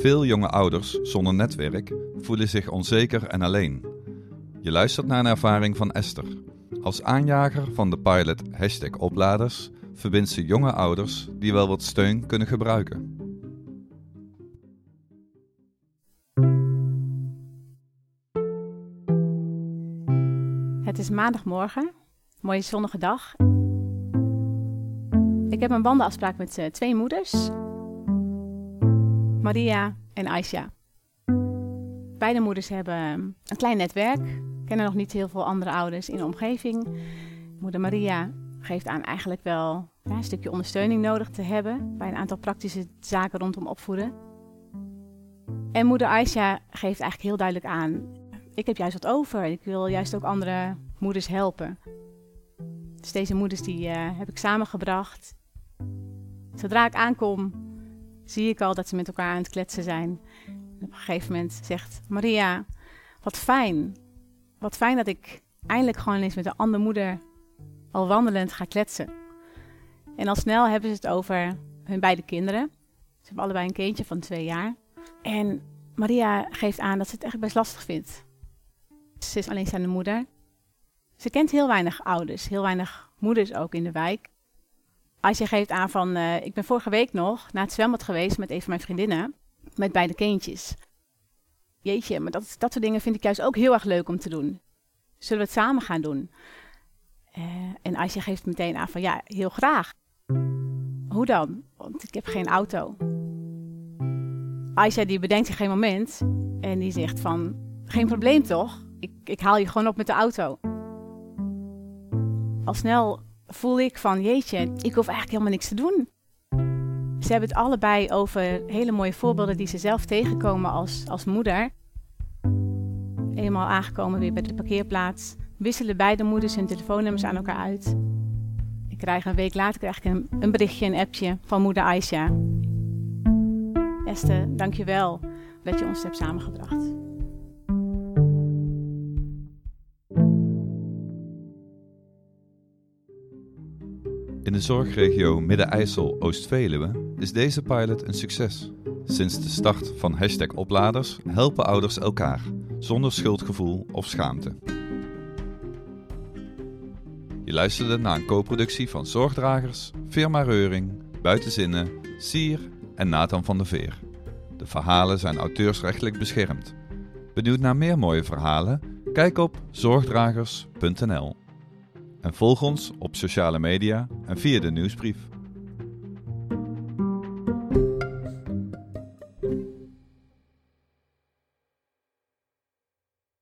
Veel jonge ouders zonder netwerk voelen zich onzeker en alleen. Je luistert naar een ervaring van Esther. Als aanjager van de pilot hashtag opladers verbindt ze jonge ouders die wel wat steun kunnen gebruiken. Het is maandagmorgen, mooie zonnige dag. Ik heb een wandelafspraak met uh, twee moeders, Maria en Aisha. Beide moeders hebben een klein netwerk, kennen nog niet heel veel andere ouders in de omgeving. Moeder Maria geeft aan eigenlijk wel een stukje ondersteuning nodig te hebben bij een aantal praktische zaken rondom opvoeden. En moeder Aisha geeft eigenlijk heel duidelijk aan: ik heb juist wat over. Ik wil juist ook andere moeders helpen. Dus deze moeders die uh, heb ik samengebracht. Zodra ik aankom, zie ik al dat ze met elkaar aan het kletsen zijn. En op een gegeven moment zegt Maria: Wat fijn. Wat fijn dat ik eindelijk gewoon eens met een andere moeder al wandelend ga kletsen. En al snel hebben ze het over hun beide kinderen. Ze hebben allebei een kindje van twee jaar. En Maria geeft aan dat ze het echt best lastig vindt. Ze is alleenstaande moeder. Ze kent heel weinig ouders, heel weinig moeders ook in de wijk. Als je geeft aan van, uh, ik ben vorige week nog naar het zwembad geweest met een van mijn vriendinnen, met beide kindjes. Jeetje, maar dat, dat soort dingen vind ik juist ook heel erg leuk om te doen. Zullen we het samen gaan doen? Uh, en Aisha geeft meteen aan van, ja, heel graag. Hoe dan? Want ik heb geen auto. Aisha die bedenkt zich geen moment en die zegt van, geen probleem toch? Ik, ik haal je gewoon op met de auto. Al snel voel ik van, jeetje, ik hoef eigenlijk helemaal niks te doen. Ze hebben het allebei over hele mooie voorbeelden die ze zelf tegenkomen als, als moeder. Eenmaal aangekomen weer bij de parkeerplaats, wisselen beide moeders hun telefoonnummers aan elkaar uit. Ik krijg een week later krijg ik een, een berichtje, een appje van moeder Aisha. Esther, dankjewel dat je ons hebt samengebracht. In de zorgregio Midden-IJssel-Oost-Veluwe is deze pilot een succes. Sinds de start van hashtag opladers helpen ouders elkaar, zonder schuldgevoel of schaamte. Je luisterde naar een co-productie van Zorgdragers, Firma Reuring, Buitenzinnen, Sier en Nathan van der Veer. De verhalen zijn auteursrechtelijk beschermd. Benieuwd naar meer mooie verhalen? Kijk op zorgdragers.nl en volg ons op sociale media en via de nieuwsbrief.